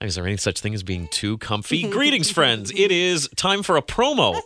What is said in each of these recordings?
Is there any such thing as being too comfy? Greetings, friends. It is time for a promo.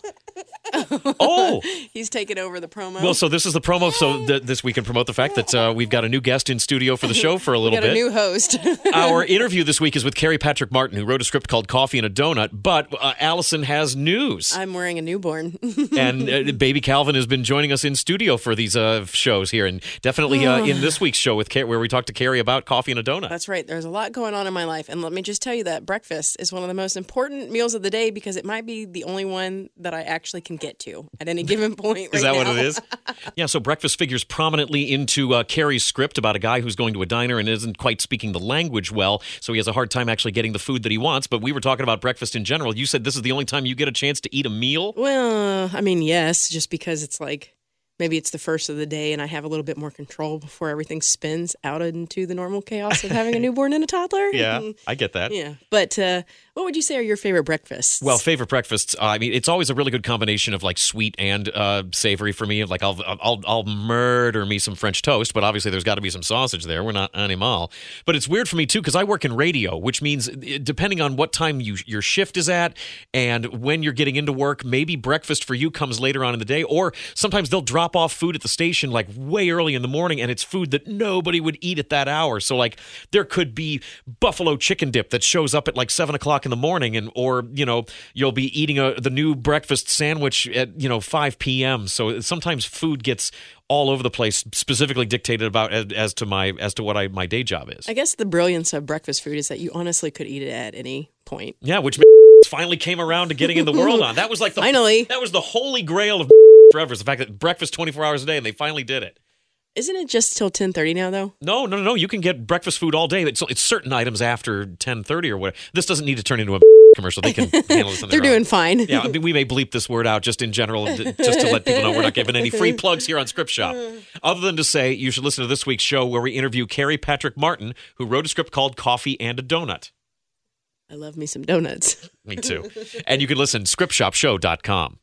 oh, He's taking over the promo. well, so this is the promo. So th- this we can promote the fact that uh, we've got a new guest in studio for the show for a little got a bit. new host. Our interview this week is with Cary Patrick Martin, who wrote a script called Coffee and a Donut. But uh, Allyson has news. I'm wearing a newborn. and uh, baby Calvin has been joining us in studio for these uh, shows here, and definitely uh, in this week's show with Car- where we talk to Cary about coffee and a donut. That's right. There's a lot going on in my life. And let me just tell you that breakfast is one of the most important meals of the day because it might be the only one that I actually can get to at any given point. Is right that what it is? yeah, so breakfast figures prominently into uh, Cary's script about a guy who's going to a diner and isn't quite speaking the language well, so he has a hard time actually getting the food that he wants. But we were talking about breakfast in general. You said this is the only time you get a chance to eat a meal. Well, I mean, yes, just because it's like maybe it's the first of the day and I have a little bit more control before everything spins out into the normal chaos of having a newborn and a toddler. Yeah, I get that. Yeah. But uh, what would you say are your favorite breakfasts? Well, favorite breakfasts. Uh, I mean, it's always a really good combination of like sweet and uh, savory for me. Like I'll I'll I'll murder me some French toast, but obviously there's got to be some sausage there. We're not animal, but it's weird for me too because I work in radio, which means uh, depending on what time you your shift is at and when you're getting into work, maybe breakfast for you comes later on in the day, or sometimes they'll drop off food at the station like way early in the morning, and it's food that nobody would eat at that hour. So like there could be buffalo chicken dip that shows up at like seven o'clock in the morning, and or you know you'll be eating a the new breakfast sandwich at you know five p.m. So sometimes food gets all over the place, specifically dictated about as, as to my as to what I my day job is. I guess the brilliance of breakfast food is that you honestly could eat it at any point. Yeah, which finally came around to getting in the world on. That was like the Finally. that was the holy grail of forever. Is the fact that breakfast twenty four hours a day, and they finally did it. Isn't it just till 10:30 now though? No, no, no, no. You can get breakfast food all day. It's, it's certain items after ten thirty or whatever. This doesn't need to turn into a commercial. They can handle this. On They're their own. doing fine. Yeah, I mean, we may bleep this word out just in general, just to let people know we're not giving any free plugs here on Script Shop. Uh. Other than to say, you should listen to this week's show where we interview Cary Patrick Martin, who wrote a script called Coffee and a Donut. I love me some donuts. Me too. and you can listen scriptshopshow.com.